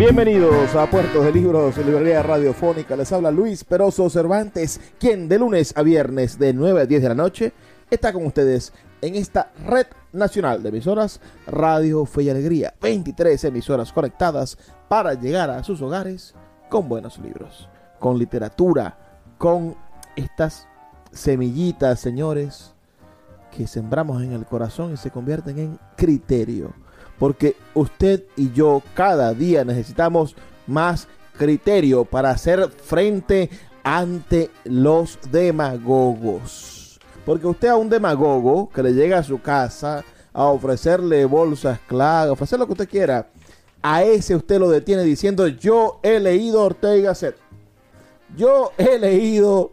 Bienvenidos a Puertos de Libros, Librería Radiofónica. Les habla Luis Peroso Cervantes, quien de lunes a viernes de 9 a 10 de la noche está con ustedes en esta red nacional de emisoras Radio Fe y Alegría. 23 emisoras conectadas para llegar a sus hogares con buenos libros, con literatura, con estas semillitas, señores, que sembramos en el corazón y se convierten en criterio porque usted y yo cada día necesitamos más criterio para hacer frente ante los demagogos. Porque usted a un demagogo que le llega a su casa a ofrecerle bolsas claras, ofrecer lo que usted quiera, a ese usted lo detiene diciendo yo he leído Ortega Set. Yo he leído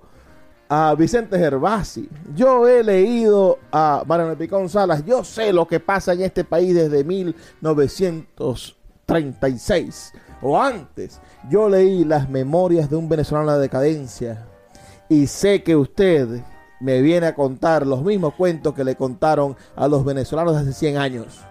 a Vicente Gervasi, yo he leído a Mariano Picón Salas, yo sé lo que pasa en este país desde 1936 o antes. Yo leí las memorias de un venezolano de decadencia y sé que usted me viene a contar los mismos cuentos que le contaron a los venezolanos hace 100 años.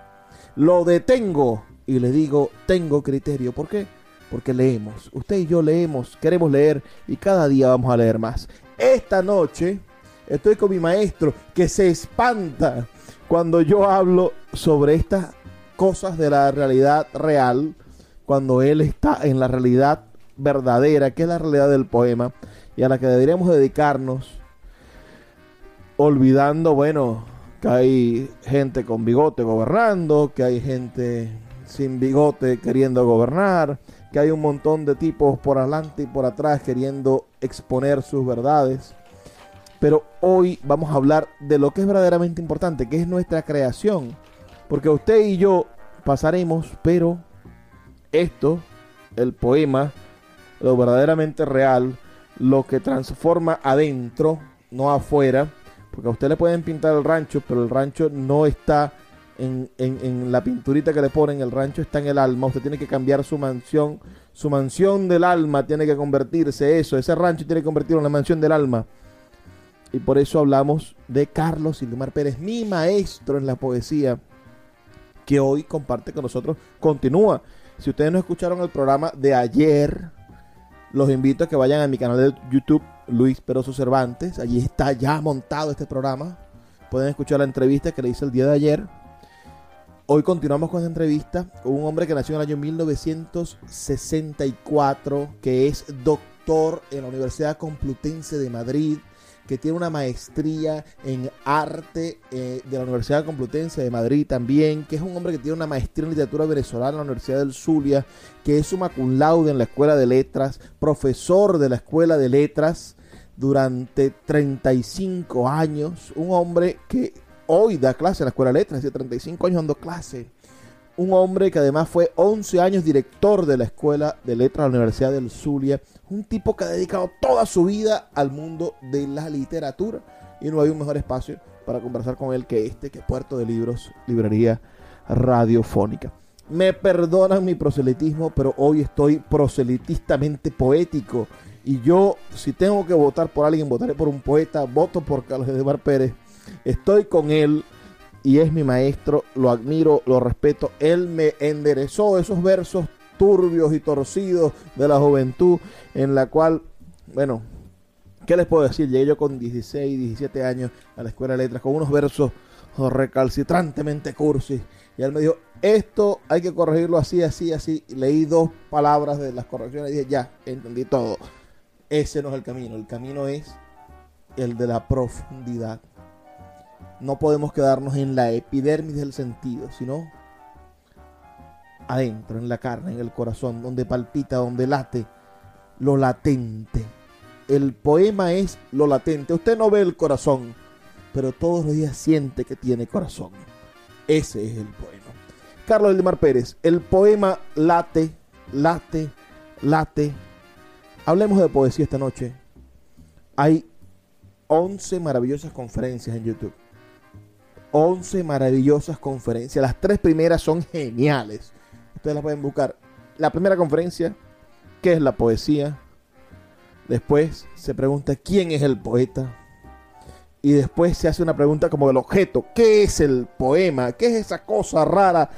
Lo detengo y le digo, tengo criterio. ¿Por qué? Porque leemos. Usted y yo leemos, queremos leer y cada día vamos a leer más. Esta noche estoy con mi maestro que se espanta cuando yo hablo sobre estas cosas de la realidad real, cuando él está en la realidad verdadera, que es la realidad del poema, y a la que deberíamos dedicarnos, olvidando, bueno, que hay gente con bigote gobernando, que hay gente sin bigote queriendo gobernar, que hay un montón de tipos por adelante y por atrás queriendo exponer sus verdades. Pero hoy vamos a hablar de lo que es verdaderamente importante, que es nuestra creación. Porque usted y yo pasaremos, pero esto, el poema, lo verdaderamente real, lo que transforma adentro, no afuera, porque a usted le pueden pintar el rancho, pero el rancho no está en, la pinturita que le ponen, el rancho está en el alma, usted tiene que cambiar su mansión, su mansión del alma tiene que convertirse eso, ese rancho tiene que convertirlo en la mansión del alma. Y por eso hablamos de Carlos Silmar Pérez, mi maestro en la poesía, que hoy comparte con nosotros, continúa. Si ustedes no escucharon el programa de ayer, los invito a que vayan a mi canal de YouTube, Luis Peroso Cervantes, allí está ya montado este programa. Pueden escuchar la entrevista que le hice el día de ayer Hoy continuamos con esta entrevista con un hombre que nació en el año 1964, que es doctor en la Universidad Complutense de Madrid, que tiene una maestría en arte eh, de la Universidad Complutense de Madrid también, que es un hombre que tiene una maestría en literatura venezolana en la Universidad del Zulia, que es summa cum laude en la Escuela de Letras, profesor de la Escuela de Letras durante 35 años, un hombre que hoy da clase en la Escuela de Letras, hace 35 años dando clase. Un hombre que además fue 11 años director de la Escuela de Letras de la Universidad del Zulia. Un tipo que ha dedicado toda su vida al mundo de la literatura. Y no hay un mejor espacio para conversar con él que este, que Puerto de Libros, Librería Radiofónica. Me perdonan mi proselitismo, pero hoy estoy proselitistamente poético. Y yo, si tengo que votar por alguien, votaré por un poeta. Voto por Carlos Edemar Pérez Estoy con él y es mi maestro, lo admiro, lo respeto. Él me enderezó esos versos turbios y torcidos de la juventud en la cual, bueno, ¿qué les puedo decir? Llegué yo con 16, 17 años a la escuela de letras con unos versos recalcitrantemente cursi. Y él me dijo, esto hay que corregirlo así, así, así. leí dos palabras de las correcciones y dije, ya, entendí todo. Ese no es el camino, el camino es el de la profundidad. No podemos quedarnos en la epidermis del sentido, sino adentro, en la carne, en el corazón, donde palpita, donde late lo latente. El poema es lo latente. Usted no ve el corazón, pero todos los días siente que tiene corazón. Ese es el poema. Carlos Eldemar Pérez, el poema late, late, late. Hablemos de poesía esta noche. Hay 11 maravillosas conferencias en YouTube. 11 maravillosas conferencias. Las tres primeras son geniales. Ustedes las pueden buscar. La primera conferencia, ¿qué es la poesía? Después se pregunta quién es el poeta. Y después se hace una pregunta como el objeto. ¿Qué es el poema? ¿Qué es esa cosa rara?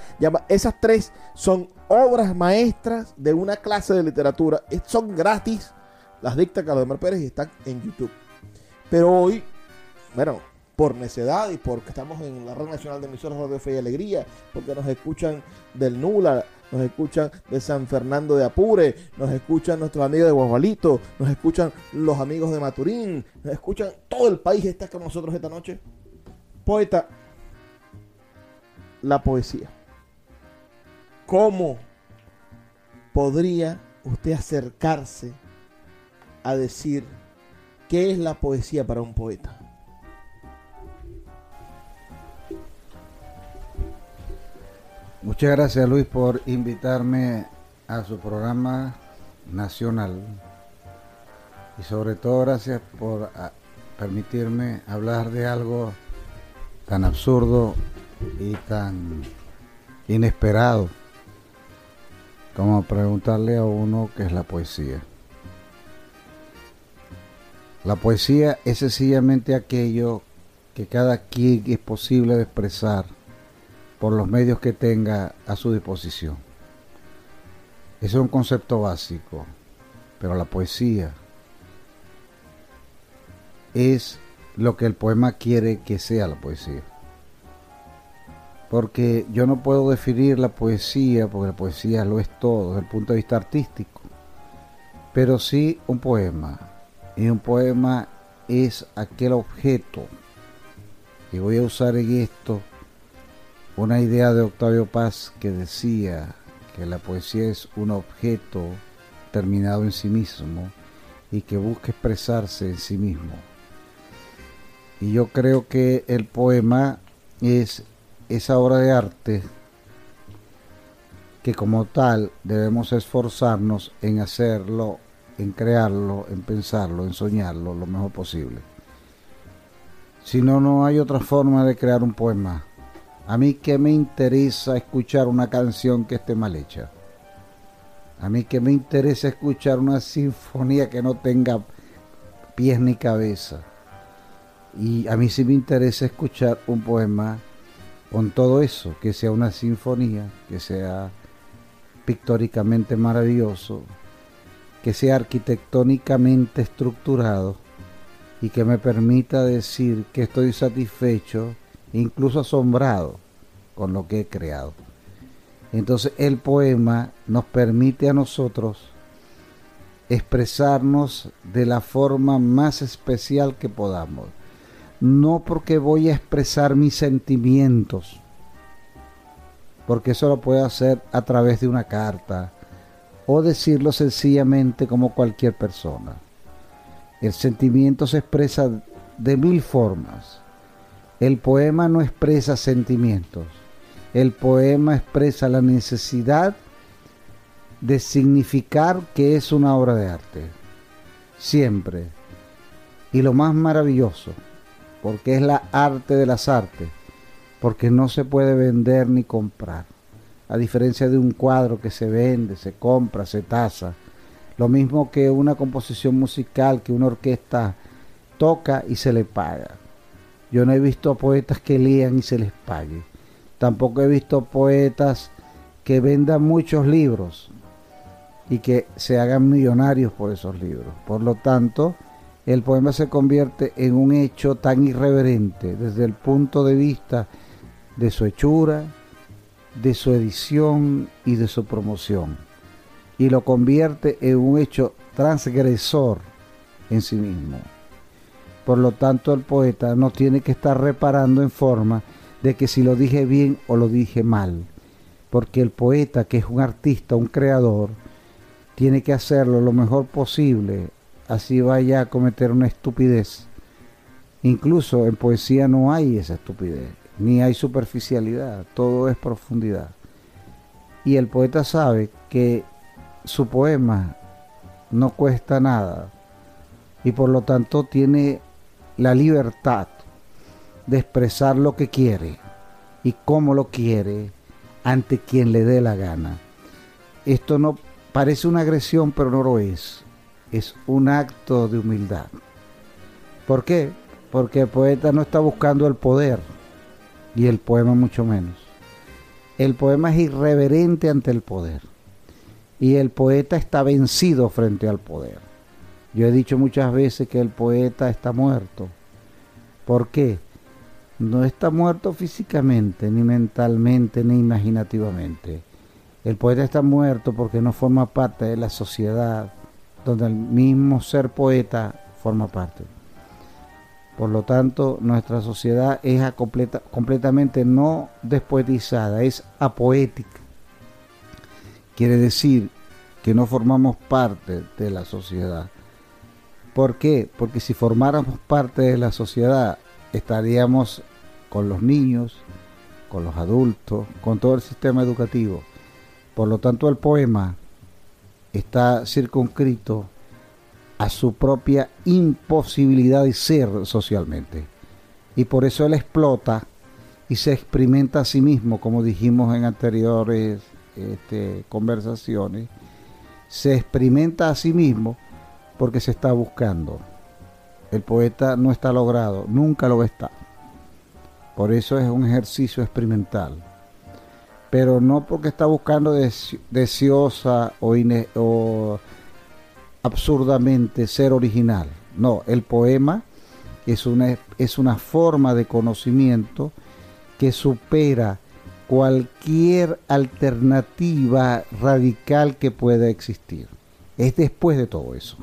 Esas tres son obras maestras de una clase de literatura. Son gratis. Las dicta Carlos de Mar Pérez y están en YouTube. Pero hoy, bueno, por necedad y porque estamos en la red nacional de emisoras Radio Fe y Alegría, porque nos escuchan del Nula, nos escuchan de San Fernando de Apure, nos escuchan nuestros amigos de Guajualito, nos escuchan los amigos de Maturín, nos escuchan todo el país está con nosotros esta noche. Poeta, la poesía. ¿Cómo podría usted acercarse a decir qué es la poesía para un poeta? Muchas gracias Luis por invitarme a su programa nacional y sobre todo gracias por ah, permitirme hablar de algo tan absurdo y tan inesperado como preguntarle a uno qué es la poesía. La poesía es sencillamente aquello que cada quien es posible de expresar por los medios que tenga a su disposición. Ese es un concepto básico, pero la poesía es lo que el poema quiere que sea la poesía. Porque yo no puedo definir la poesía, porque la poesía lo es todo desde el punto de vista artístico, pero sí un poema. Y un poema es aquel objeto, y voy a usar en esto una idea de Octavio Paz que decía que la poesía es un objeto terminado en sí mismo y que busca expresarse en sí mismo. Y yo creo que el poema es esa obra de arte que como tal debemos esforzarnos en hacerlo, en crearlo, en pensarlo, en soñarlo lo mejor posible. Si no, no hay otra forma de crear un poema a mí que me interesa escuchar una canción que esté mal hecha. A mí que me interesa escuchar una sinfonía que no tenga pies ni cabeza. Y a mí sí me interesa escuchar un poema con todo eso, que sea una sinfonía, que sea pictóricamente maravilloso, que sea arquitectónicamente estructurado y que me permita decir que estoy satisfecho incluso asombrado con lo que he creado. Entonces el poema nos permite a nosotros expresarnos de la forma más especial que podamos. No porque voy a expresar mis sentimientos, porque eso lo puedo hacer a través de una carta o decirlo sencillamente como cualquier persona. El sentimiento se expresa de mil formas el poema no expresa sentimientos. El poema expresa la necesidad de significar que es una obra de arte. Siempre. Y lo más maravilloso, porque es la arte de las artes, porque no se puede vender ni comprar. A diferencia de un cuadro que se vende, se compra, se tasa. Lo mismo que una composición musical que una orquesta toca y se le paga. Yo no he visto poetas que lean y se les pague. Tampoco he visto poetas que vendan muchos libros y que se hagan millonarios por esos libros. Por lo tanto, el poema se convierte en un hecho tan irreverente desde el punto de vista de su hechura, de su edición y de su promoción. Y lo convierte en un hecho transgresor en sí mismo. Por lo tanto, el poeta no tiene que estar reparando en forma de que si lo dije bien o lo dije mal. Porque el poeta, que es un artista, un creador, tiene que hacerlo lo mejor posible así vaya a cometer una estupidez. Incluso en poesía no hay esa estupidez, ni hay superficialidad, todo es profundidad. Y el poeta sabe que su poema no cuesta nada y por lo tanto tiene la libertad de expresar lo que quiere y cómo lo quiere ante quien le dé la gana. Esto no parece una agresión, pero no lo es es un acto de humildad. ¿Por qué? Porque el poeta no está buscando el poder y el poema mucho menos. El poema es irreverente ante el poder y el poeta está vencido frente al poder. Yo he dicho muchas veces que el poeta está muerto. ¿Por qué? No está muerto físicamente, ni mentalmente, ni imaginativamente. El poeta está muerto porque no forma parte de la sociedad, donde el mismo ser poeta forma parte. Por lo tanto, nuestra sociedad es completamente no despoetizada, es apoética. Quiere decir que no formamos parte de la sociedad. ¿Por qué? Porque si formáramos parte de la sociedad, estaríamos con los niños, con los adultos, con todo el sistema educativo. Por lo tanto, el poema está circunscrito a su propia imposibilidad de ser socialmente. Y por eso él explota y se experimenta a sí mismo, como dijimos en anteriores este, conversaciones, se experimenta a sí mismo porque se está buscando. El poeta no está logrado, nunca lo está. Por eso es un ejercicio experimental pero no porque está buscando deseosa o, o absurdamente ser original. No, el poema es una, es una forma de conocimiento que supera cualquier alternativa radical que pueda existir. Es después de todo eso.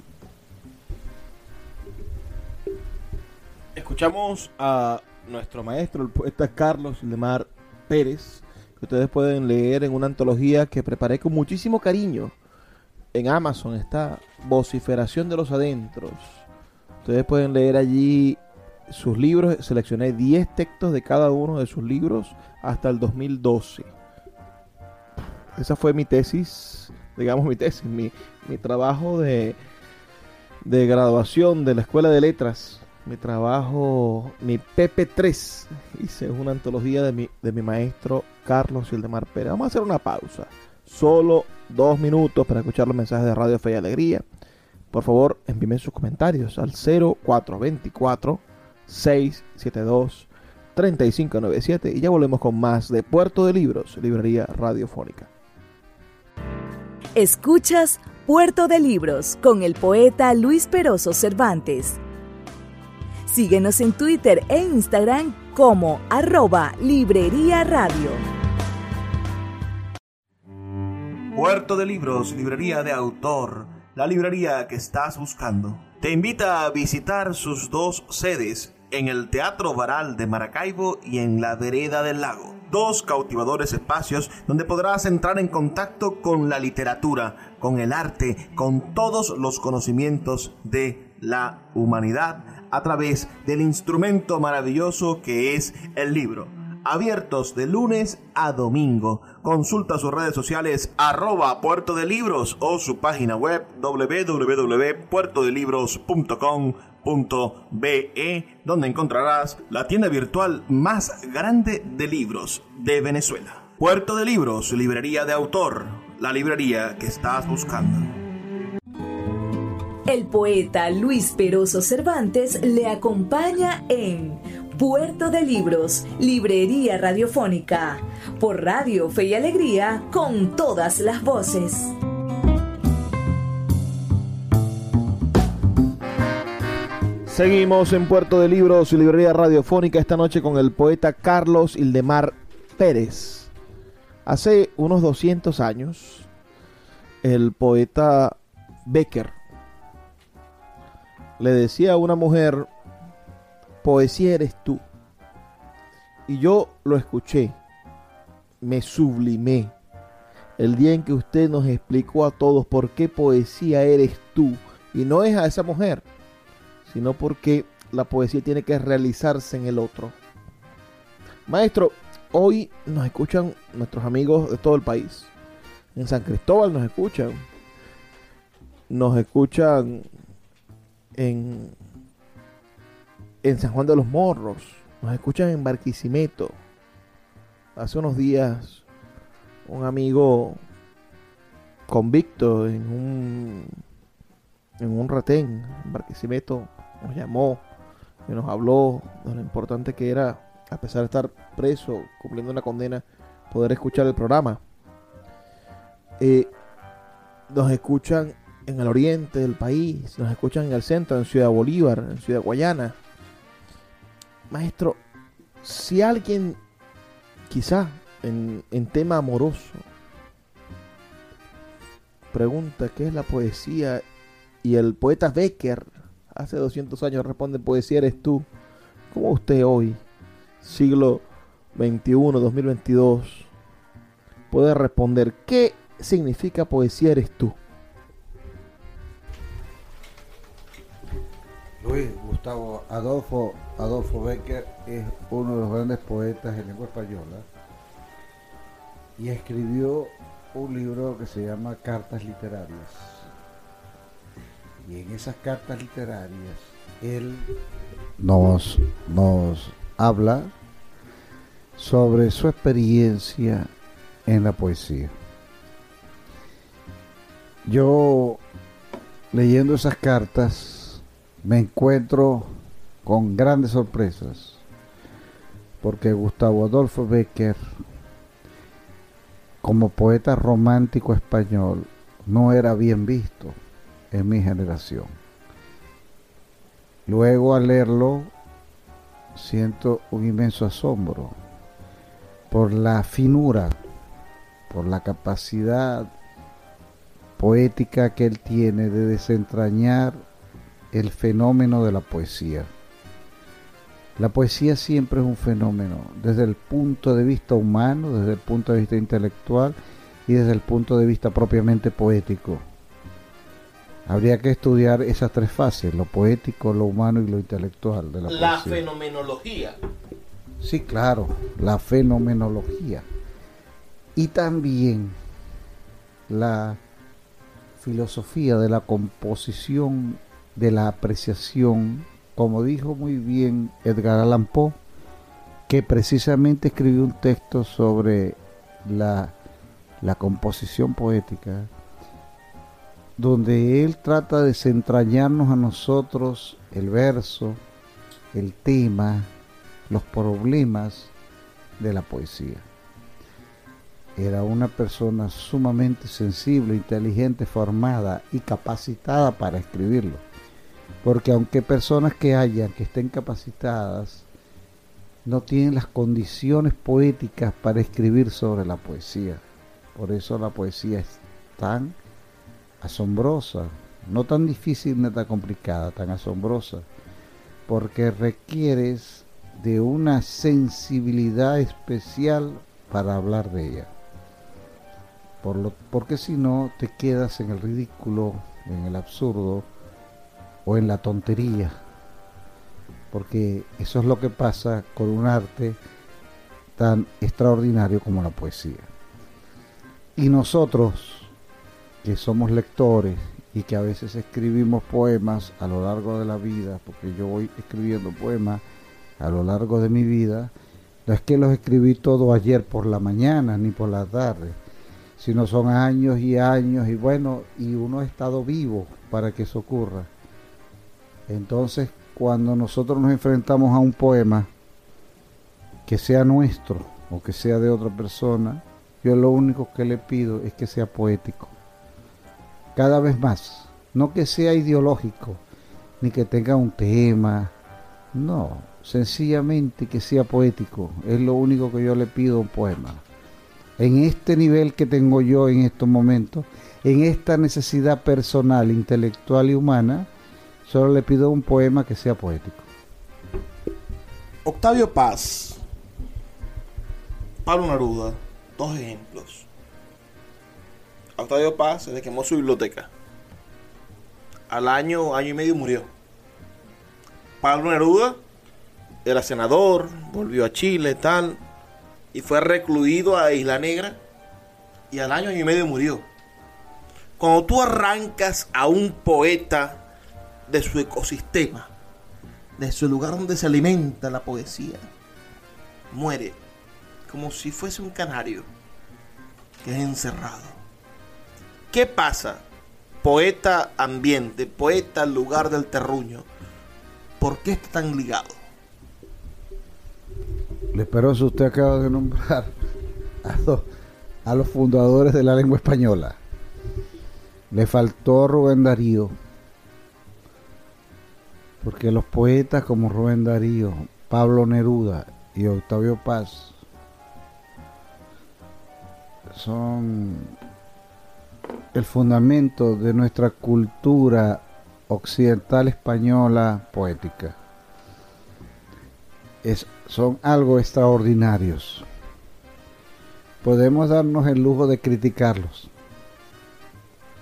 Escuchamos a nuestro maestro, el poeta Carlos Lemar Pérez, ustedes pueden leer en una antología que preparé con muchísimo cariño. En Amazon está Vociferación de los Adentros. Ustedes pueden leer allí sus libros. Seleccioné 10 textos de cada uno de sus libros hasta el 2012. Esa fue mi tesis, digamos mi tesis, mi, mi trabajo de, de graduación de la Escuela de Letras mi trabajo, mi PP3. Hice una antología de mi, de mi maestro Carlos Mar Pérez. Vamos a hacer una pausa. Solo dos minutos para escuchar los mensajes de Radio Fe y Alegría. Por favor, envíenme sus comentarios al 0424 672 3597 y ya volvemos con más de Puerto de Libros, librería radiofónica. Escuchas Puerto de Libros con el poeta Luis Peroso Cervantes. Síguenos en Twitter e Instagram como arroba Librería Radio. Puerto de Libros, librería de autor, la librería que estás buscando. Te invita a visitar sus dos sedes en el Teatro Varal de Maracaibo y en la Vereda del Lago. Dos cautivadores espacios donde podrás entrar en contacto con la literatura, con el arte, con todos los conocimientos de la humanidad a través del instrumento maravilloso que es el libro. Abiertos de lunes a domingo. Consulta sus redes sociales arroba puerto de libros o su página web www.puertodelibros.com.be donde encontrarás la tienda virtual más grande de libros de Venezuela. Puerto de Libros, librería de autor, la librería que estás buscando. El poeta Luis Peroso Cervantes le acompaña en Puerto de Libros, Librería Radiofónica, por Radio Fe y Alegría, con todas las voces. Seguimos en Puerto de Libros y Librería Radiofónica esta noche con el poeta Carlos Ildemar Pérez. Hace unos 200 años, el poeta Becker le decía a una mujer, poesía eres tú. Y yo lo escuché, me sublimé. El día en que usted nos explicó a todos por qué poesía eres tú, y no es a esa mujer, sino porque la poesía tiene que realizarse en el otro. Maestro, hoy nos escuchan nuestros amigos de todo el país. En San Cristóbal nos escuchan. Nos escuchan en, en San Juan de los Morros. Nos escuchan en Barquisimeto. Hace unos días un amigo convicto en un en un retén en Barquisimeto nos llamó y nos habló de lo importante que era, a pesar de estar preso, cumpliendo una condena, poder escuchar el programa. Eh, nos escuchan en el oriente del país, nos escuchan en el centro, en Ciudad Bolívar, en Ciudad Guayana. Maestro, si alguien, quizá en, en tema amoroso, pregunta qué es la poesía y el poeta Becker hace 200 años responde poesía eres tú. ¿Cómo usted hoy, siglo XXI, 2022, puede responder qué significa poesía eres tú? Luis Gustavo Adolfo, Adolfo Becker es uno de los grandes poetas en lengua española y escribió un libro que se llama Cartas Literarias. Y en esas cartas literarias él nos, nos habla sobre su experiencia en la poesía. Yo leyendo esas cartas me encuentro con grandes sorpresas porque Gustavo Adolfo Becker como poeta romántico español no era bien visto en mi generación. Luego al leerlo siento un inmenso asombro por la finura, por la capacidad poética que él tiene de desentrañar el fenómeno de la poesía. La poesía siempre es un fenómeno, desde el punto de vista humano, desde el punto de vista intelectual y desde el punto de vista propiamente poético. Habría que estudiar esas tres fases, lo poético, lo humano y lo intelectual de la, La poesía. fenomenología. Sí, claro, la fenomenología. Y también la filosofía de la composición, de la apreciación, como dijo muy bien Edgar Allan Poe, que precisamente escribió un texto sobre la, la composición poética, donde él trata de desentrañarnos a nosotros el verso, el tema, los problemas de la poesía. Era una persona sumamente sensible, inteligente, formada y capacitada para escribirlo. Porque aunque personas que hayan, que estén capacitadas, no tienen las condiciones poéticas para escribir sobre la poesía. Por eso la poesía es tan asombrosa, no tan difícil ni tan complicada, tan asombrosa, porque requieres de una sensibilidad especial para hablar de ella. Por lo, porque si no te quedas en el ridículo, en el absurdo o en la tontería. Porque eso es lo que pasa con un arte tan extraordinario como la poesía. Y nosotros, que somos lectores y que a veces escribimos poemas a lo largo de la vida, porque yo voy escribiendo poemas a lo largo de mi vida, no es que los escribí todo ayer por la mañana ni por la tarde, sino son años y años y bueno, y uno ha estado vivo para que eso ocurra. Entonces, cuando nosotros nos enfrentamos a un poema que sea nuestro o que sea de otra persona, yo lo único que le pido es que sea poético. Cada vez más, no que sea ideológico, ni que tenga un tema. No, sencillamente que sea poético. Es lo único que yo le pido a un poema. En este nivel que tengo yo en estos momentos, en esta necesidad personal, intelectual y humana, solo le pido un poema que sea poético. Octavio Paz, Pablo Neruda, dos ejemplos. Octavio Paz se le quemó su biblioteca. Al año, año y medio murió. Pablo Neruda era senador, volvió a Chile, tal, y fue recluido a Isla Negra y al año, año y medio murió. Cuando tú arrancas a un poeta de su ecosistema, de su lugar donde se alimenta la poesía, muere como si fuese un canario que es encerrado. ¿Qué pasa? Poeta ambiente, poeta lugar del terruño. ¿Por qué está tan ligado? Lesperoso, usted acaba de nombrar a los, fundadores de la lengua española. Le faltó Rubén Darío. Porque los poetas como Rubén Darío, Pablo Neruda y Octavio Paz son el fundamento de nuestra cultura occidental española poética. Son algo extraordinarios. Podemos darnos el lujo de criticarlos,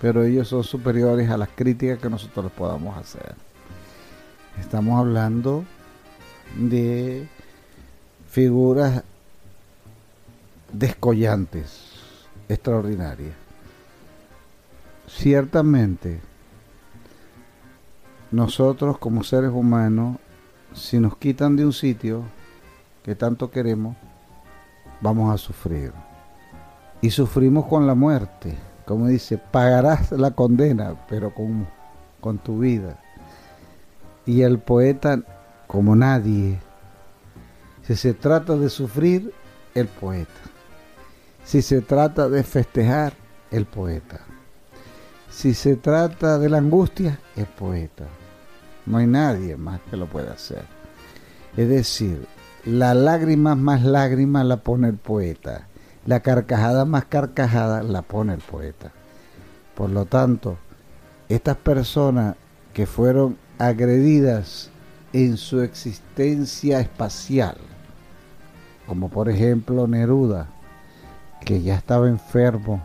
pero ellos son superiores a las críticas que nosotros podamos hacer. Estamos hablando de figuras descollantes, extraordinarias. Ciertamente, nosotros como seres humanos, si nos quitan de un sitio que tanto queremos, vamos a sufrir. Y sufrimos con la muerte. Como dice, pagarás la condena, pero con, con tu vida. Y el poeta, como nadie, si se trata de sufrir, el poeta. Si se trata de festejar, el poeta. Si se trata de la angustia, el poeta. No hay nadie más que lo pueda hacer. Es decir, la lágrima más lágrima la pone el poeta. La carcajada más carcajada la pone el poeta. Por lo tanto, estas personas que fueron agredidas en su existencia espacial, como por ejemplo Neruda, que ya estaba enfermo,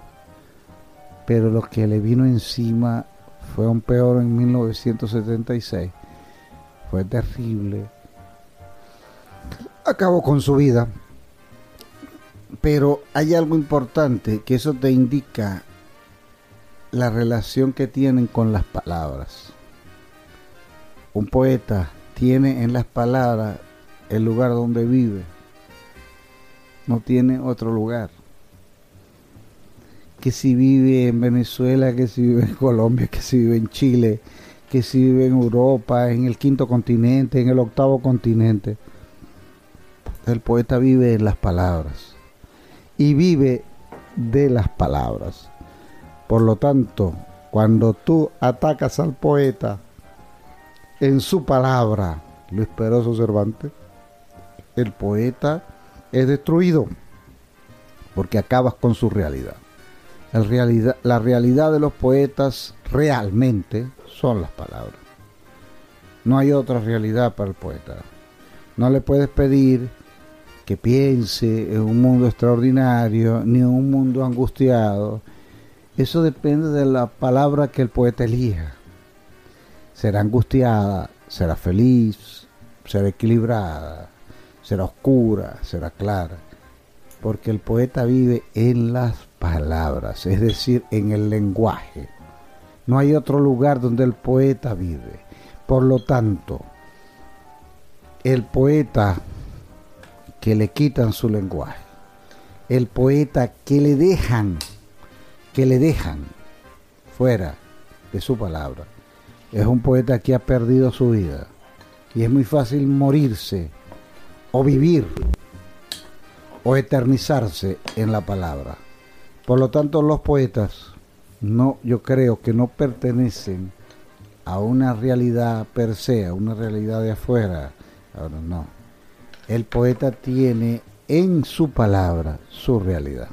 pero lo que le vino encima fue un peor en 1976, fue terrible, acabó con su vida, pero hay algo importante que eso te indica la relación que tienen con las palabras un poeta tiene en las palabras el lugar donde vive, no tiene otro lugar. Que si vive en Venezuela, que si vive en Colombia, que si vive en Chile, que si vive en Europa, en el quinto continente, en el octavo continente. El poeta vive en las palabras y vive de las palabras. Por lo tanto, cuando tú atacas al poeta, en su palabra, Luis Peroso Cervantes, el poeta es destruido porque acabas con su realidad. realidad. La realidad de los poetas realmente son las palabras. No hay otra realidad para el poeta. No le puedes pedir que piense en un mundo extraordinario ni en un mundo angustiado. Eso depende de la palabra que el poeta elija será angustiada, será feliz, será equilibrada, será oscura, será clara, porque el poeta vive en las palabras, es decir, en el lenguaje. No hay otro lugar donde el poeta vive. Por lo tanto, el poeta que le quitan su lenguaje, el poeta que le dejan, que le dejan fuera de su palabra, es un poeta que ha perdido su vida. Y es muy fácil morirse o vivir o eternizarse en la palabra. Por lo tanto, los poetas no yo creo que no pertenecen a una realidad per se, a una realidad de afuera. Ahora no. El poeta tiene en su palabra su realidad.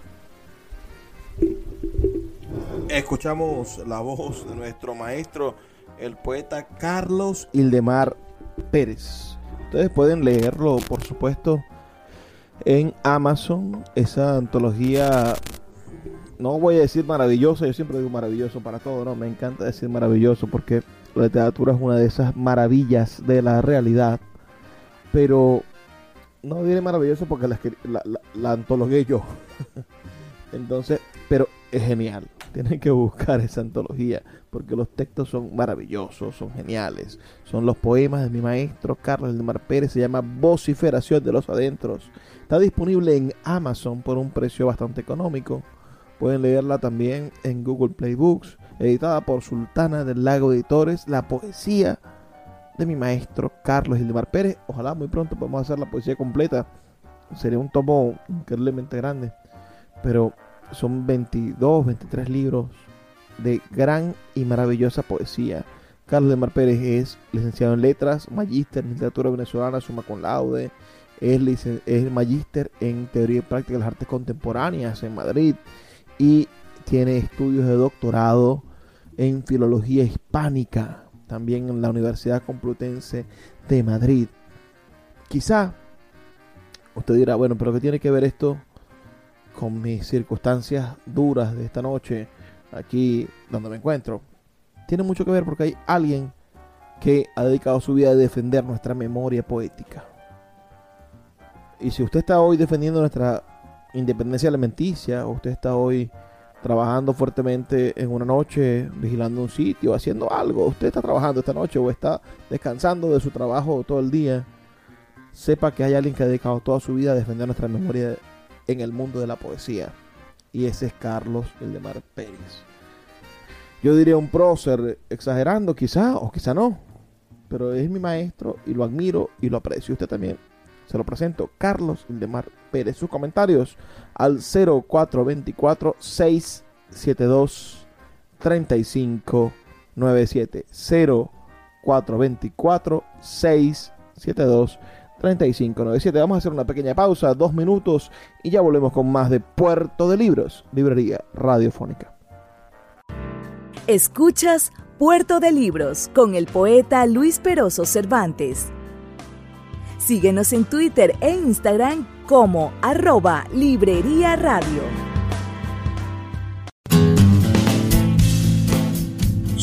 Escuchamos la voz de nuestro maestro, el poeta Carlos Ildemar Pérez. Ustedes pueden leerlo, por supuesto, en Amazon, esa antología, no voy a decir maravillosa, yo siempre digo maravilloso para todo, no, me encanta decir maravilloso porque la literatura es una de esas maravillas de la realidad, pero no diré maravilloso porque la, la, antología yo. Entonces, pero es genial. Tienen que buscar esa antología porque los textos son maravillosos, son geniales. Son los poemas de mi maestro Carlos Mar Pérez. Se llama Vociferación de los Adentros. Está disponible en Amazon por un precio bastante económico. Pueden leerla también en Google Play Books. Editada por Sultana del Lago Editores. La poesía de mi maestro Carlos Mar Pérez. Ojalá muy pronto podamos hacer la poesía completa. Sería un tomo increíblemente grande. Pero son 22, 23 libros de gran y maravillosa poesía. Carlos de Mar Pérez es licenciado en letras, magíster en literatura venezolana, suma con laude, es, es magíster en teoría y práctica de las artes contemporáneas en Madrid y tiene estudios de doctorado en filología hispánica, también en la Universidad Complutense de Madrid. Quizá usted dirá, bueno, pero ¿qué tiene que ver esto con mis circunstancias duras de esta noche? Aquí donde me encuentro, tiene mucho que ver porque hay alguien que ha dedicado su vida a defender nuestra memoria poética. Y si usted está hoy defendiendo nuestra independencia alimenticia, o usted está hoy trabajando fuertemente en una noche, vigilando un sitio, haciendo algo, usted está trabajando esta noche o está descansando de su trabajo todo el día, sepa que hay alguien que ha dedicado toda su vida a defender nuestra memoria en el mundo de la poesía y ese es Carlos Mar Pérez. Yo diría un prócer exagerando, quizá o quizá no, pero es mi maestro y lo admiro y lo aprecio. Usted también se lo presento, Carlos Mar Pérez. Sus comentarios al 0424 672 3597 0424 672 3597. Vamos a hacer una pequeña pausa, dos minutos, y ya volvemos con más de Puerto de Libros, librería radiofónica. Escuchas Puerto de Libros con el poeta Luis Peroso Cervantes. Síguenos en Twitter e Instagram como arroba Librería Radio.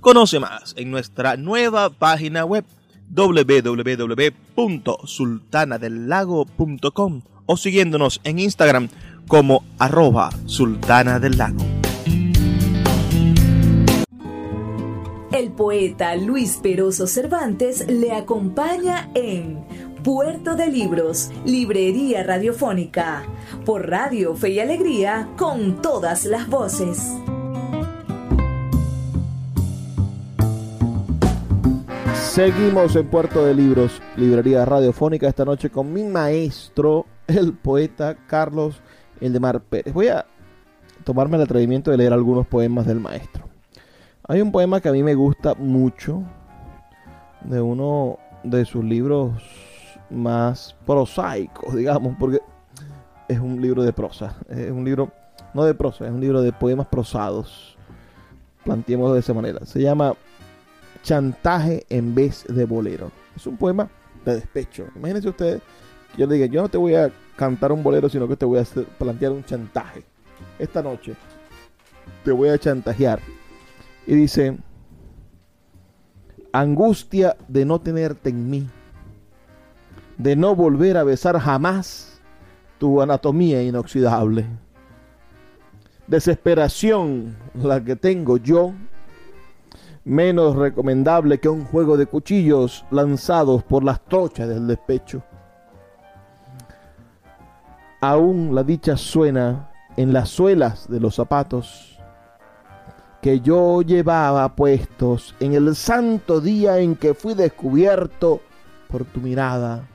Conoce más en nuestra nueva página web www.sultanadelago.com o siguiéndonos en Instagram como arroba sultana del lago. El poeta Luis Peroso Cervantes le acompaña en Puerto de Libros, Librería Radiofónica, por Radio Fe y Alegría, con todas las voces. Seguimos en Puerto de Libros, Librería Radiofónica, esta noche con mi maestro, el poeta Carlos Eldemar Pérez. Voy a tomarme el atrevimiento de leer algunos poemas del maestro. Hay un poema que a mí me gusta mucho, de uno de sus libros más prosaicos, digamos, porque es un libro de prosa, es un libro, no de prosa, es un libro de poemas prosados, planteemos de esa manera. Se llama Chantaje en vez de bolero. Es un poema de despecho. Imagínense ustedes yo le diga, yo no te voy a cantar un bolero, sino que te voy a plantear un chantaje. Esta noche te voy a chantajear. Y dice, angustia de no tenerte en mí de no volver a besar jamás tu anatomía inoxidable. Desesperación la que tengo yo, menos recomendable que un juego de cuchillos lanzados por las trochas del despecho. Aún la dicha suena en las suelas de los zapatos que yo llevaba puestos en el santo día en que fui descubierto por tu mirada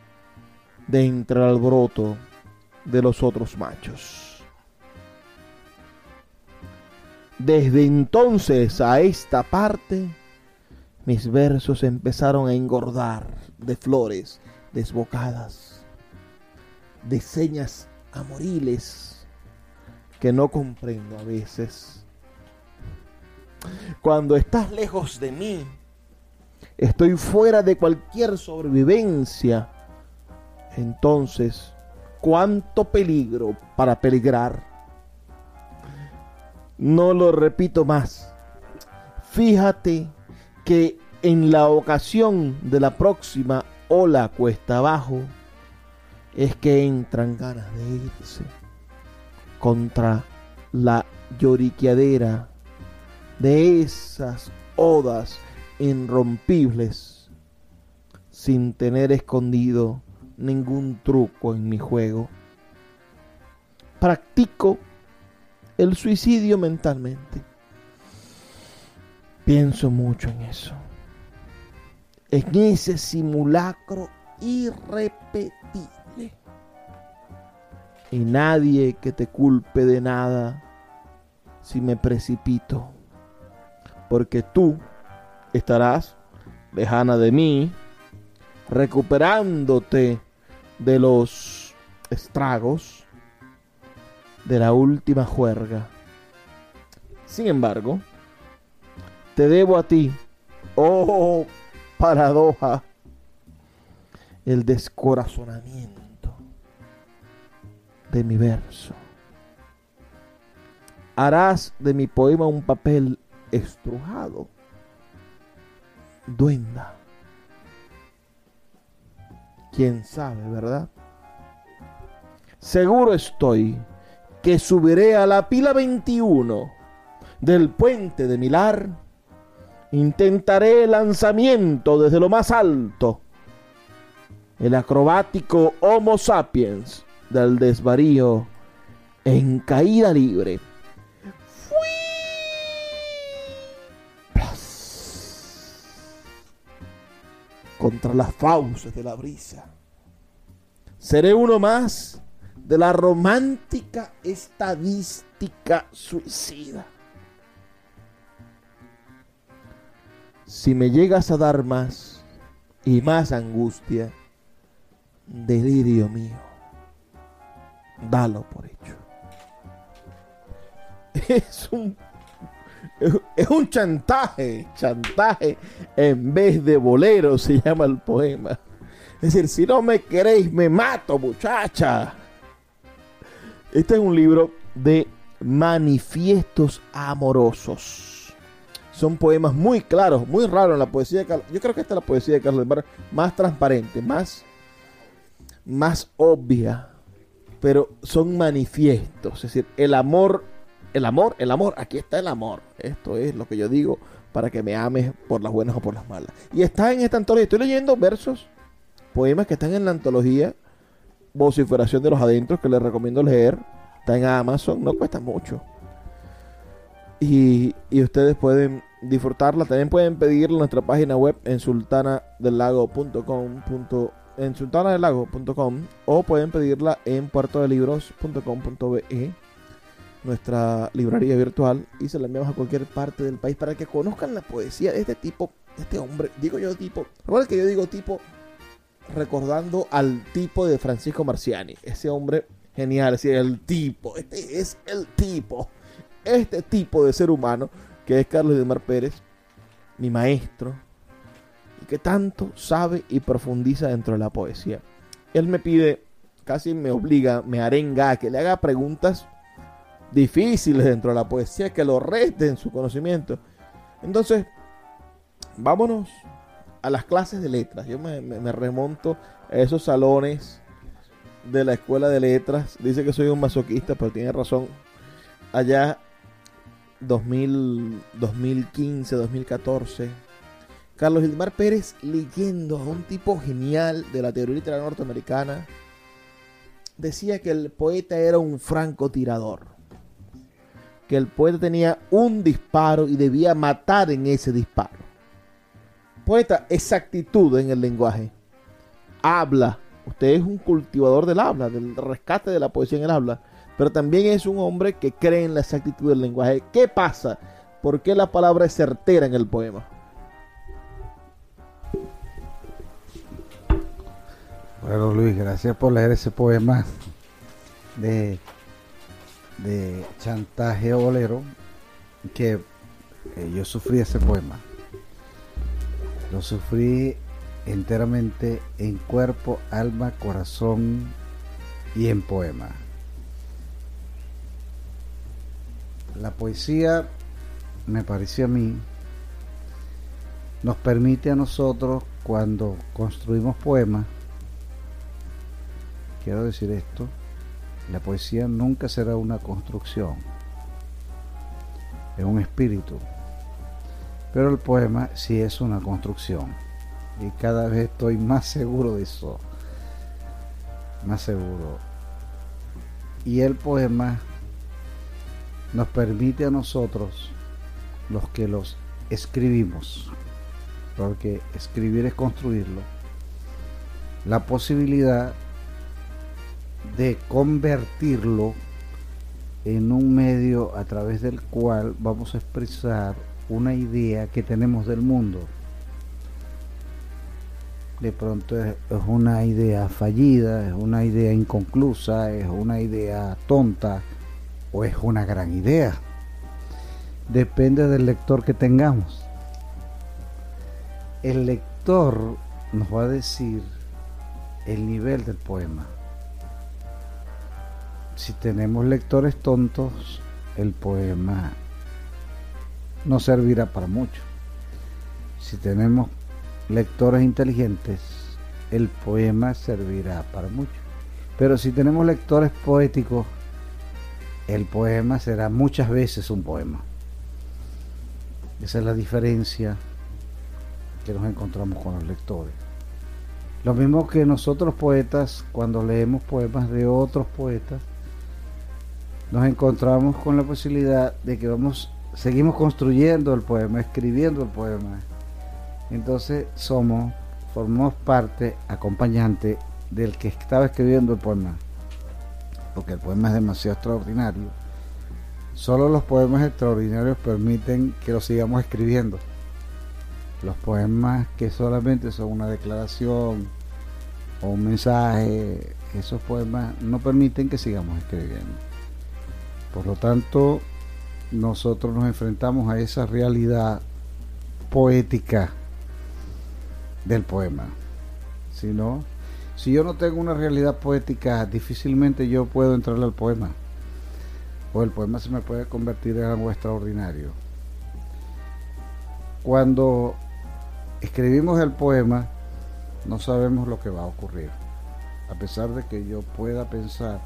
de entre el alboroto de los otros machos. Desde entonces a esta parte, mis versos empezaron a engordar de flores desbocadas, de señas amoriles que no comprendo a veces. Cuando estás lejos de mí, estoy fuera de cualquier sobrevivencia. Entonces, ¿cuánto peligro para peligrar? No lo repito más. Fíjate que en la ocasión de la próxima ola cuesta abajo es que entran ganas de irse contra la lloriqueadera de esas odas irrompibles sin tener escondido ningún truco en mi juego. Practico el suicidio mentalmente. Pienso mucho en eso. En ese simulacro irrepetible. Y nadie que te culpe de nada si me precipito. Porque tú estarás lejana de mí, recuperándote de los estragos de la última juerga. Sin embargo, te debo a ti, oh paradoja, el descorazonamiento de mi verso. Harás de mi poema un papel estrujado, duenda. Quién sabe, ¿verdad? Seguro estoy que subiré a la pila 21 del puente de Milar. Intentaré el lanzamiento desde lo más alto. El acrobático Homo sapiens del desvarío en caída libre. contra las fauces de la brisa. Seré uno más de la romántica estadística suicida. Si me llegas a dar más y más angustia, delirio mío, dalo por hecho. Es un es un chantaje, chantaje en vez de bolero se llama el poema. Es decir, si no me queréis, me mato, muchacha. Este es un libro de manifiestos amorosos. Son poemas muy claros, muy raros en la poesía de Carlos. Yo creo que esta es la poesía de Carlos Barra más transparente, más, más obvia. Pero son manifiestos. Es decir, el amor el amor, el amor, aquí está el amor. Esto es lo que yo digo para que me ames por las buenas o por las malas. Y está en esta antología. Estoy leyendo versos, poemas que están en la antología Vociferación de los Adentros, que les recomiendo leer. Está en Amazon, no cuesta mucho. Y, ustedes pueden disfrutarla. También pueden pedirla en nuestra página web en sultanadelago.com. En sultanadelago.com o pueden pedirla en puertodelibros.com.be nuestra librería virtual y se la enviamos a cualquier parte del país para que conozcan la poesía de este tipo, de este hombre. Digo yo tipo, recuerda que yo digo tipo recordando al tipo de Francisco Marciani, ese hombre genial, es el tipo, este es el tipo, este tipo de ser humano que es Carlos Edmar Pérez, mi maestro, y que tanto sabe y profundiza dentro de la poesía. Él me pide, casi me obliga, me arenga a que le haga preguntas difíciles dentro de la poesía que lo resten su conocimiento. Entonces, vámonos a las clases de letras. Yo me, remonto a esos salones de la escuela de letras. Dice que soy un masoquista, pero tiene razón. Allá 2000, 2015, 2014. Carlos Gilmar Pérez leyendo a un tipo genial de la teoría literaria norteamericana decía que el poeta era un francotirador. Que el poeta tenía un disparo y debía matar en ese disparo. Poeta, exactitud en el lenguaje. Habla. Usted es un cultivador del habla, del rescate de la poesía en el habla. Pero también es un hombre que cree en la exactitud del lenguaje. ¿Qué pasa? ¿Por qué la palabra es certera en el poema? Bueno, Luis, gracias por leer ese poema de, de chantaje bolero que eh, yo sufrí ese poema. Lo sufrí enteramente en cuerpo, alma, corazón y en poema. La poesía, me pareció a mí, nos permite a nosotros cuando construimos poemas Quiero decir esto, la poesía nunca será una construcción, es un espíritu, pero el poema sí es una construcción y cada vez estoy más seguro de eso, más seguro. Y el poema nos permite a nosotros, los que los escribimos, porque escribir es construirlo, la posibilidad de convertirlo en un medio a través del cual vamos a expresar una idea que tenemos del mundo. De pronto es, una idea fallida, es una idea inconclusa, es una idea tonta o es una gran idea. Depende del lector que tengamos. El lector nos va a decir el nivel del poema si tenemos lectores tontos, el poema no servirá para mucho. Si tenemos lectores inteligentes, el poema servirá para mucho. Pero si tenemos lectores poéticos, el poema será muchas veces un poema. Esa es la diferencia que nos encontramos con los lectores. Lo mismo que nosotros poetas, cuando leemos poemas de otros poetas, nos encontramos con la posibilidad de que vamos, seguimos construyendo el poema, escribiendo el poema. Entonces somos, formamos parte, acompañante del que estaba escribiendo el poema. Porque el poema es demasiado extraordinario. Solo los poemas extraordinarios permiten que lo sigamos escribiendo. Los poemas que solamente son una declaración o un mensaje, esos poemas no permiten que sigamos escribiendo. Por lo tanto, nosotros nos enfrentamos a esa realidad poética del poema. Si no, si yo no tengo una realidad poética, difícilmente yo puedo entrarle al poema. O el poema se me puede convertir en algo extraordinario. Cuando escribimos el poema, no sabemos lo que va a ocurrir. A pesar de que yo pueda pensar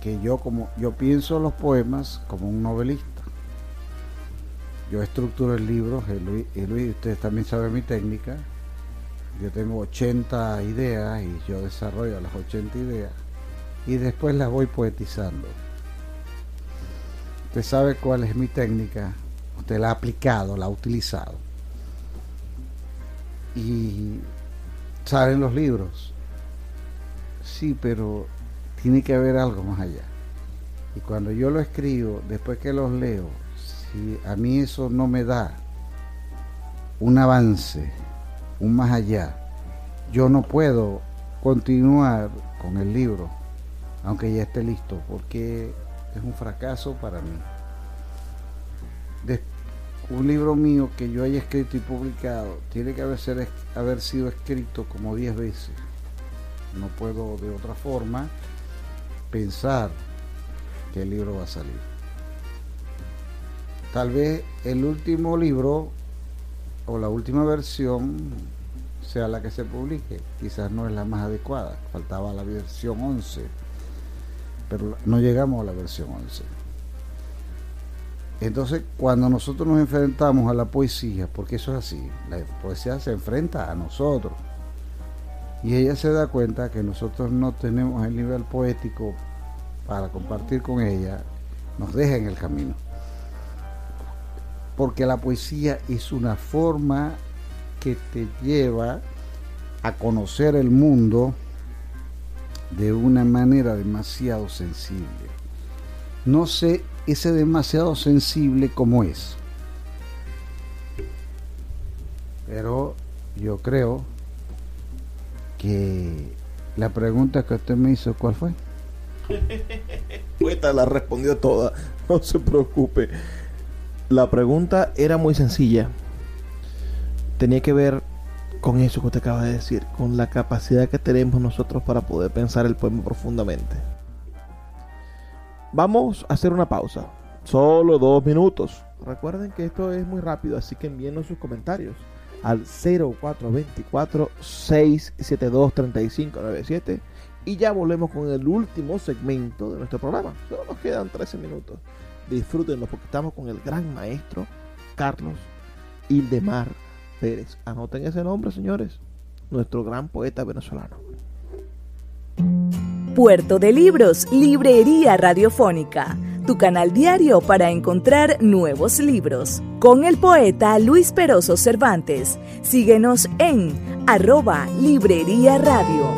que yo como yo pienso los poemas como un novelista. Yo estructuro el libro, y Luis, ustedes también saben mi técnica. Yo tengo 80 ideas y yo desarrollo las 80 ideas y después las voy poetizando. Usted sabe cuál es mi técnica, usted la ha aplicado, la ha utilizado. Y salen los libros. Sí, pero tiene que haber algo más allá. Y cuando yo lo escribo, después que los leo, si a mí eso no me da un avance, un más allá, yo no puedo continuar con el libro, aunque ya esté listo, porque es un fracaso para mí. un libro mío que yo haya escrito y publicado tiene que haber, haber sido escrito como 10 veces. No puedo de otra forma pensar que el libro va a salir. Tal vez el último libro o la última versión sea la que se publique. Quizás no es la más adecuada. Faltaba la versión 11. Pero no llegamos a la versión 11. Entonces, cuando nosotros nos enfrentamos a la poesía, porque eso es así, la poesía se enfrenta a nosotros, y ella se da cuenta que nosotros no tenemos el nivel poético para compartir con ella, nos deja en el camino. Porque la poesía es una forma que te lleva a conocer el mundo de una manera demasiado sensible. No sé ese demasiado sensible como es. Pero yo creo que la pregunta que usted me hizo, ¿cuál fue? Poeta la respondió toda, no se preocupe. La pregunta era muy sencilla. Tenía que ver con eso que usted acaba de decir, con la capacidad que tenemos nosotros para poder pensar el poema profundamente. Vamos a hacer una pausa, solo dos minutos. Recuerden que esto es muy rápido, así que envíenos sus comentarios al 0424 672 3597 y ya volvemos con el último segmento de nuestro programa. Solo nos quedan 13 minutos. Disfrútenlo porque estamos con el gran maestro Carlos Ildemar Pérez. Anoten ese nombre, señores. Nuestro gran poeta venezolano. Puerto de Libros, Librería Radiofónica, tu canal diario para encontrar nuevos libros. Con el poeta Luis Peroso Cervantes. Síguenos en arroba Librería Radio.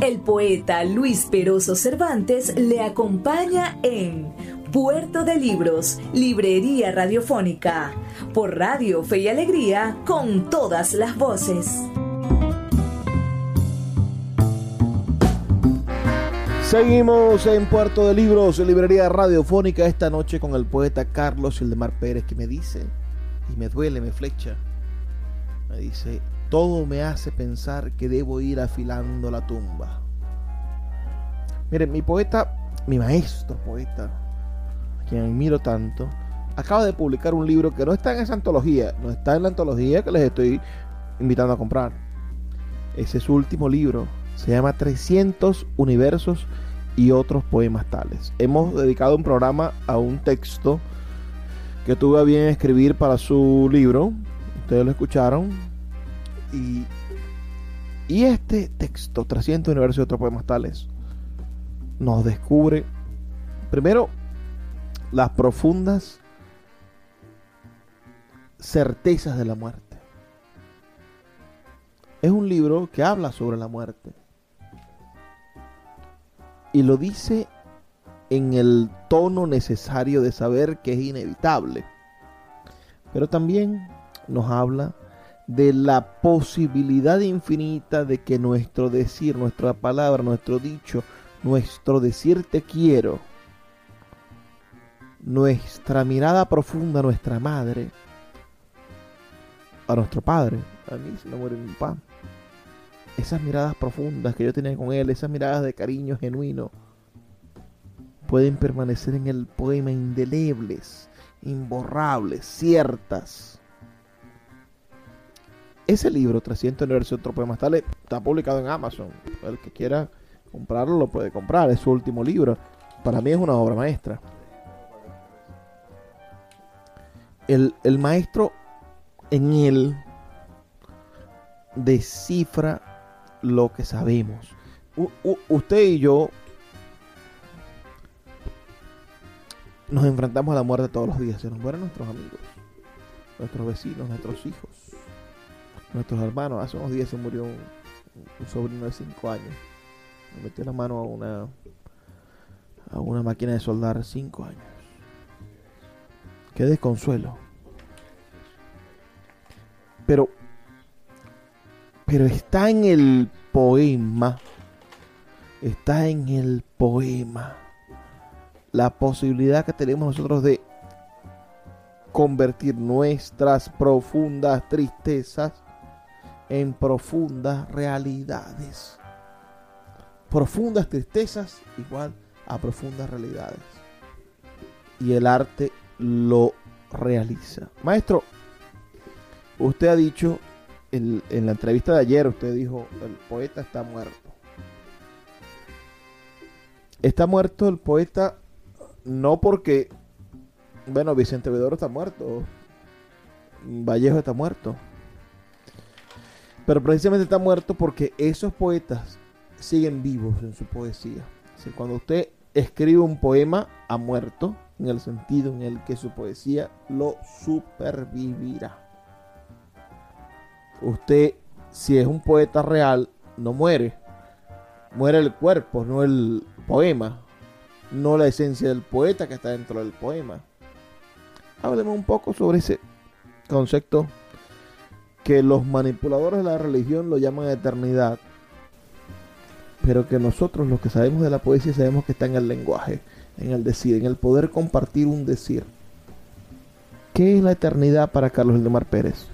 El poeta Luis Peroso Cervantes le acompaña en Puerto de Libros, Librería Radiofónica, por Radio Fe y Alegría, con todas las voces. Seguimos en Puerto de Libros, Librería Radiofónica, esta noche con el poeta Carlos Ildemar Pérez, que me dice, y me duele, me flecha, me dice, todo me hace pensar que debo ir afilando la tumba. Miren, mi poeta, mi maestro poeta, a quien admiro tanto, acaba de publicar un libro que no está en esa antología, no está en la antología que les estoy invitando a comprar. Ese es su último libro, se llama 300 universos y otros poemas tales. Hemos dedicado un programa a un texto que tuve a bien escribir para su libro. Ustedes lo escucharon. Y, y este texto, 300 universos y otros poemas tales, nos descubre primero las profundas certezas de la muerte. Es un libro que habla sobre la muerte y lo dice en el tono necesario de saber que es inevitable. Pero también nos habla de la posibilidad infinita de que nuestro decir, nuestra palabra, nuestro dicho, nuestro decir te quiero, nuestra mirada profunda, nuestra madre, a nuestro padre, a mí se me muere mi papá, esas miradas profundas que yo tenía con él, esas miradas de cariño genuino, pueden permanecer en el poema indelebles, imborrables, ciertas. Ese libro, 300 universos otro poema, está, está publicado en Amazon. El que quiera comprarlo lo puede comprar. Es su último libro. Para mí es una obra maestra. El, el maestro en él descifra lo que sabemos. usted y yo nos enfrentamos a la muerte todos los días. Se nos mueren nuestros amigos, nuestros vecinos, nuestros hijos, nuestros hermanos. Hace unos días se murió un, sobrino de 5 años. Me metió la mano a una a una máquina de soldar 5 años. Qué desconsuelo. Pero pero está en el poema, está en el poema la posibilidad que tenemos nosotros de convertir nuestras profundas tristezas en profundas realidades. Profundas tristezas igual a profundas realidades. Y el arte lo realiza. Maestro, usted ha dicho en, la entrevista de ayer usted dijo, el poeta está muerto. Está muerto el poeta no porque, bueno, Vicente Vedoro está muerto, Vallejo está muerto, pero precisamente está muerto porque esos poetas siguen vivos en su poesía. cuando usted escribe un poema, ha muerto, en el sentido en el que su poesía lo supervivirá. Usted, si es un poeta real, no muere. Muere el cuerpo, no el poema. No la esencia del poeta que está dentro del poema. Hablemos un poco sobre ese concepto que los manipuladores de la religión lo llaman eternidad, pero que nosotros los que sabemos de la poesía sabemos que está en el lenguaje en el decir, en el poder compartir un decir. ¿Qué es la eternidad para Carlos Eldemar Pérez?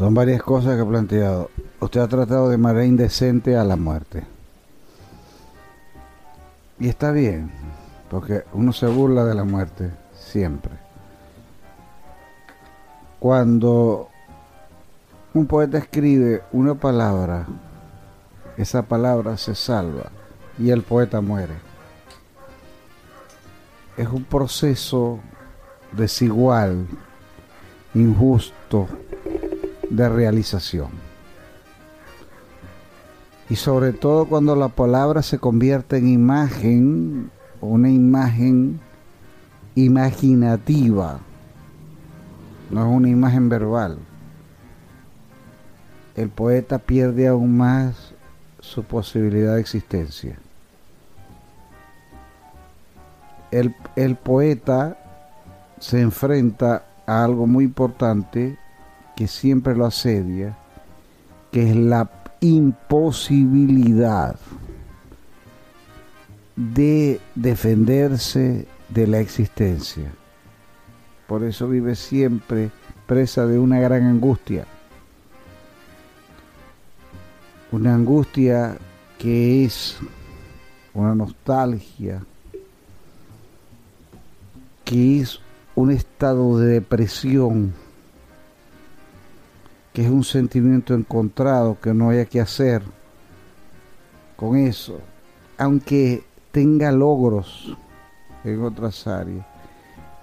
Son varias cosas que ha planteado. Usted ha tratado de manera indecente a la muerte. Y está bien, porque uno se burla de la muerte siempre. Cuando un poeta escribe una palabra esa palabra se salva y el poeta muere. Es un proceso desigual, injusto de realización. Y sobre todo cuando la palabra se convierte en imagen, una imagen imaginativa, no es una imagen verbal. El poeta pierde aún más su posibilidad de existencia. El, el poeta se enfrenta a algo muy importante que siempre lo asedia, que es la imposibilidad de defenderse de la existencia. Por eso vive siempre presa de una gran angustia una angustia que es una nostalgia, que es un estado de depresión, que es un sentimiento encontrado que no haya que hacer con eso, aunque tenga logros en otras áreas.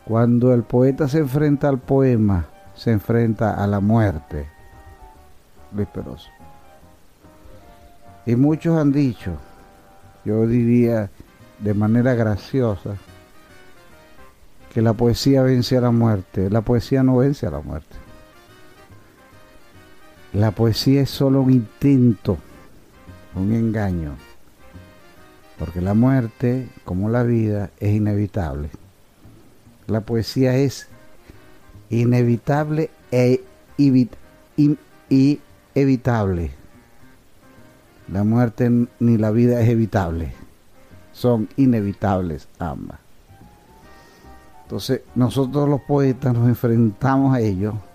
Cuando el poeta se enfrenta al poema, se enfrenta a la muerte. Luis Peroso. Y muchos han dicho, yo diría de manera graciosa, que la poesía vence a la muerte. La poesía no vence a la muerte. La poesía es solo un intento, un engaño, porque la muerte, como la vida, es inevitable. La poesía es inevitable e evitable. La muerte ni la vida es evitable. Son inevitables ambas. Entonces nosotros los poetas nos enfrentamos a ello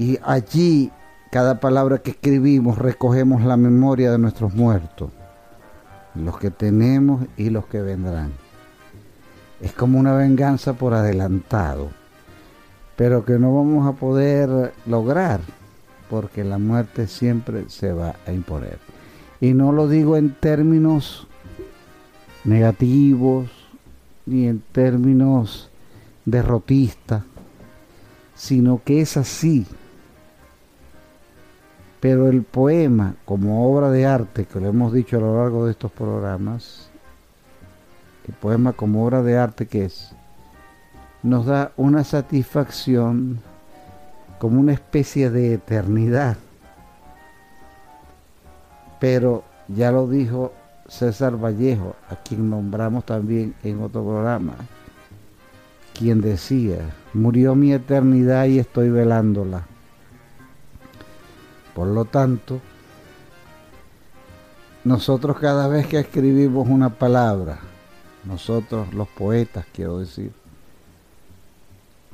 y allí cada palabra que escribimos recogemos la memoria de nuestros muertos, los que tenemos y los que vendrán. Es como una venganza por adelantado, pero que no vamos a poder lograr porque la muerte siempre se va a imponer. Y no lo digo en términos negativos ni en términos derrotistas, sino que es así. Pero el poema como obra de arte, que lo hemos dicho a lo largo de estos programas, el poema como obra de arte que es, nos da una satisfacción como una especie de eternidad. Pero ya lo dijo César Vallejo, a quien nombramos también en otro programa, quien decía, murió mi eternidad y estoy velándola. Por lo tanto, nosotros cada vez que escribimos una palabra, nosotros los poetas quiero decir,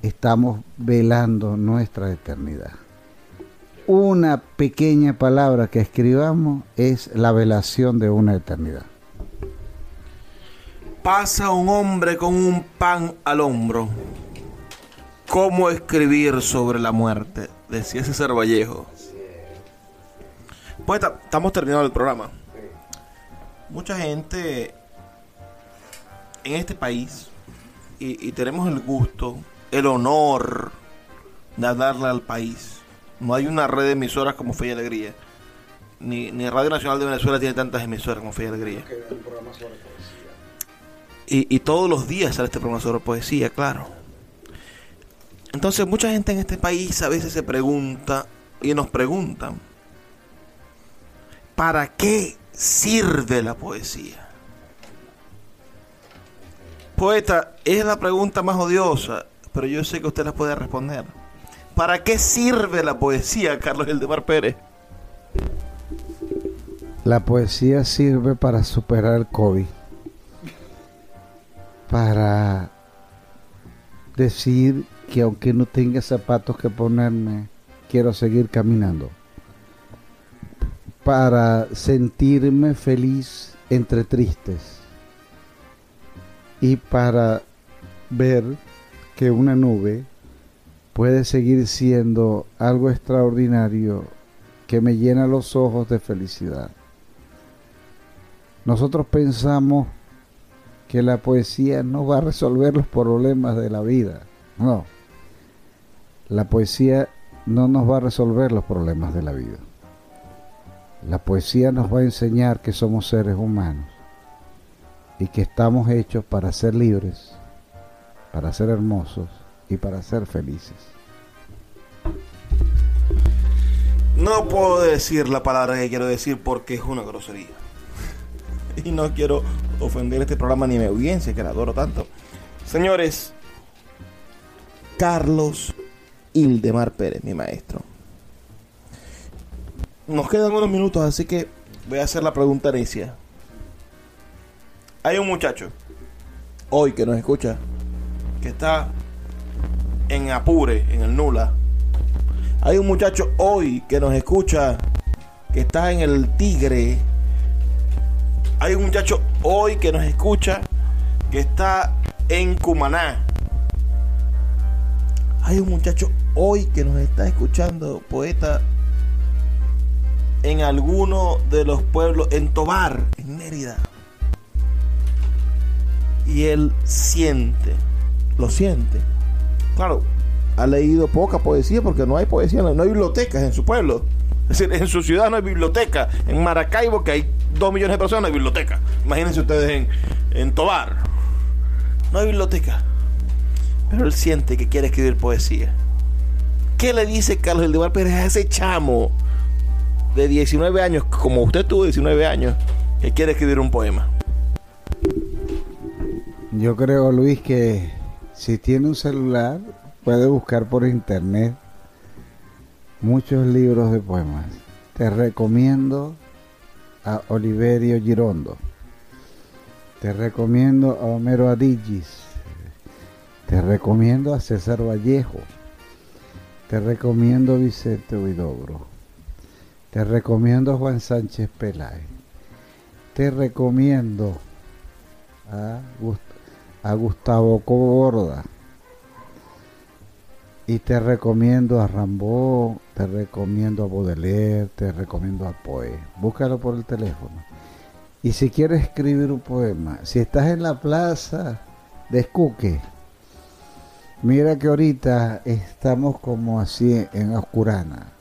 estamos velando nuestra eternidad. Una pequeña palabra que escribamos es la velación de una eternidad. Pasa un hombre con un pan al hombro. ¿Cómo escribir sobre la muerte? Decía César Vallejo. Pues ta- estamos terminando el programa. Mucha gente en este país, y, y tenemos el gusto, el honor de hablarle al país. No hay una red de emisoras como Fe y Alegría. Ni, ni Radio Nacional de Venezuela tiene tantas emisoras como Fe y Alegría. Y, y todos los días sale este programa sobre poesía, claro. Entonces mucha gente en este país a veces se pregunta y nos preguntan, ¿para qué sirve la poesía? Poeta, es la pregunta más odiosa, pero yo sé que usted la puede responder. ¿Para qué sirve la poesía, Carlos Eldemar Pérez? La poesía sirve para superar el COVID. Para decir que aunque no tenga zapatos que ponerme, quiero seguir caminando. Para sentirme feliz entre tristes. Y para ver que una nube puede seguir siendo algo extraordinario que me llena los ojos de felicidad. Nosotros pensamos que la poesía no va a resolver los problemas de la vida. No. La poesía no nos va a resolver los problemas de la vida. La poesía nos va a enseñar que somos seres humanos y que estamos hechos para ser libres, para ser hermosos y para ser felices. No puedo decir la palabra que quiero decir porque es una grosería. Y no quiero ofender este programa ni mi audiencia, que la adoro tanto. Señores, Carlos Ildemar Pérez, mi maestro. Nos quedan unos minutos, así que voy a hacer la pregunta necia. Hay un muchacho, hoy que nos escucha, que está en Apure, en el Nula. Hay un muchacho hoy que nos escucha, que está en el Tigre. Hay un muchacho hoy que nos escucha, que está en Cumaná. Hay un muchacho hoy que nos está escuchando, poeta, en alguno de los pueblos, en Tobar, en Mérida. Y él siente, lo siente. Claro, ha leído poca poesía porque no hay poesía, no hay bibliotecas en su pueblo. Es decir, en su ciudad no hay biblioteca. En Maracaibo, que hay dos millones de personas, hay biblioteca. Imagínense ustedes en, Tobar. No hay biblioteca. Pero él siente que quiere escribir poesía. ¿Qué le dice Carlos Eldemar Pérez a ese chamo de 19 años, como usted tuvo 19 años, que quiere escribir un poema? Yo creo, Luis, que si tiene un celular, puede buscar por internet muchos libros de poemas. Te recomiendo a Oliverio Girondo. Te recomiendo a Homero Adigis. Te recomiendo a César Vallejo. Te recomiendo a Vicente Huidobro. Te recomiendo Juan Sánchez Peláez. Te recomiendo a, Gust- a Gustavo Coborda. Y te recomiendo a Rambo, te recomiendo a Baudelaire, te recomiendo a Poe. Búscalo por el teléfono. Y si quieres escribir un poema, si estás en la plaza de Escuque, mira que ahorita estamos como así en Oscurana.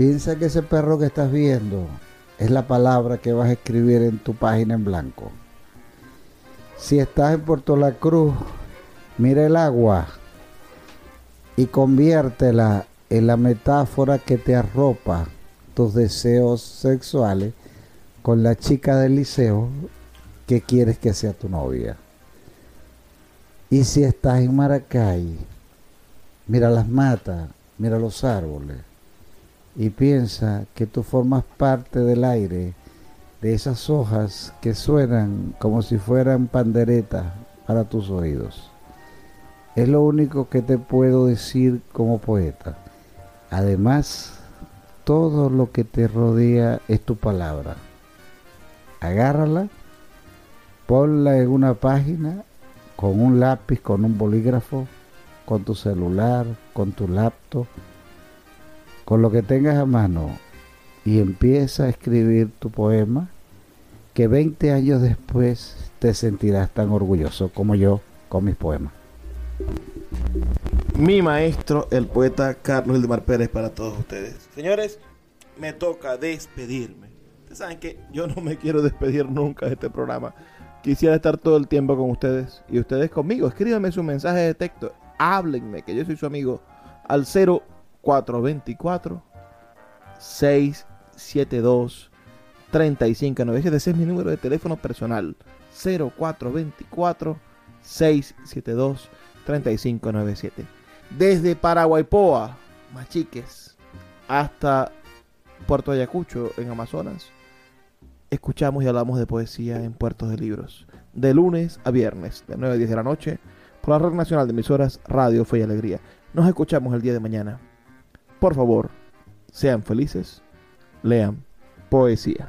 Piensa que ese perro que estás viendo es la palabra que vas a escribir en tu página en blanco. Si estás en Puerto La Cruz, mira el agua y conviértela en la metáfora que te arropa tus deseos sexuales con la chica del liceo que quieres que sea tu novia. Y si estás en Maracay, mira las matas, mira los árboles y piensa que tú formas parte del aire de esas hojas que suenan como si fueran panderetas para tus oídos. Es lo único que te puedo decir como poeta. Además, todo lo que te rodea es tu palabra. Agárrala, ponla en una página con un lápiz, con un bolígrafo, con tu celular, con tu laptop, con lo que tengas a mano y empieza a escribir tu poema que 20 años después te sentirás tan orgulloso como yo con mis poemas. Mi maestro, el poeta Carlos Ildemar Pérez, para todos ustedes. Señores, me toca despedirme. Ustedes saben que yo no me quiero despedir nunca de este programa. Quisiera estar todo el tiempo con ustedes y ustedes conmigo. Escríbanme su mensaje de texto. Háblenme, que yo soy su amigo. Al 0424 672 3597. Ese es mi número de teléfono personal. 0424 672 3597. Desde Paraguaypoa, Machiques, hasta Puerto Ayacucho, en Amazonas, escuchamos y hablamos de poesía en Puertos de Libros. De lunes a viernes, de 9 a 10 de la noche, por la Red Nacional de Emisoras Radio Fe y Alegría. Nos escuchamos el día de mañana. Por favor, sean felices, lean poesía.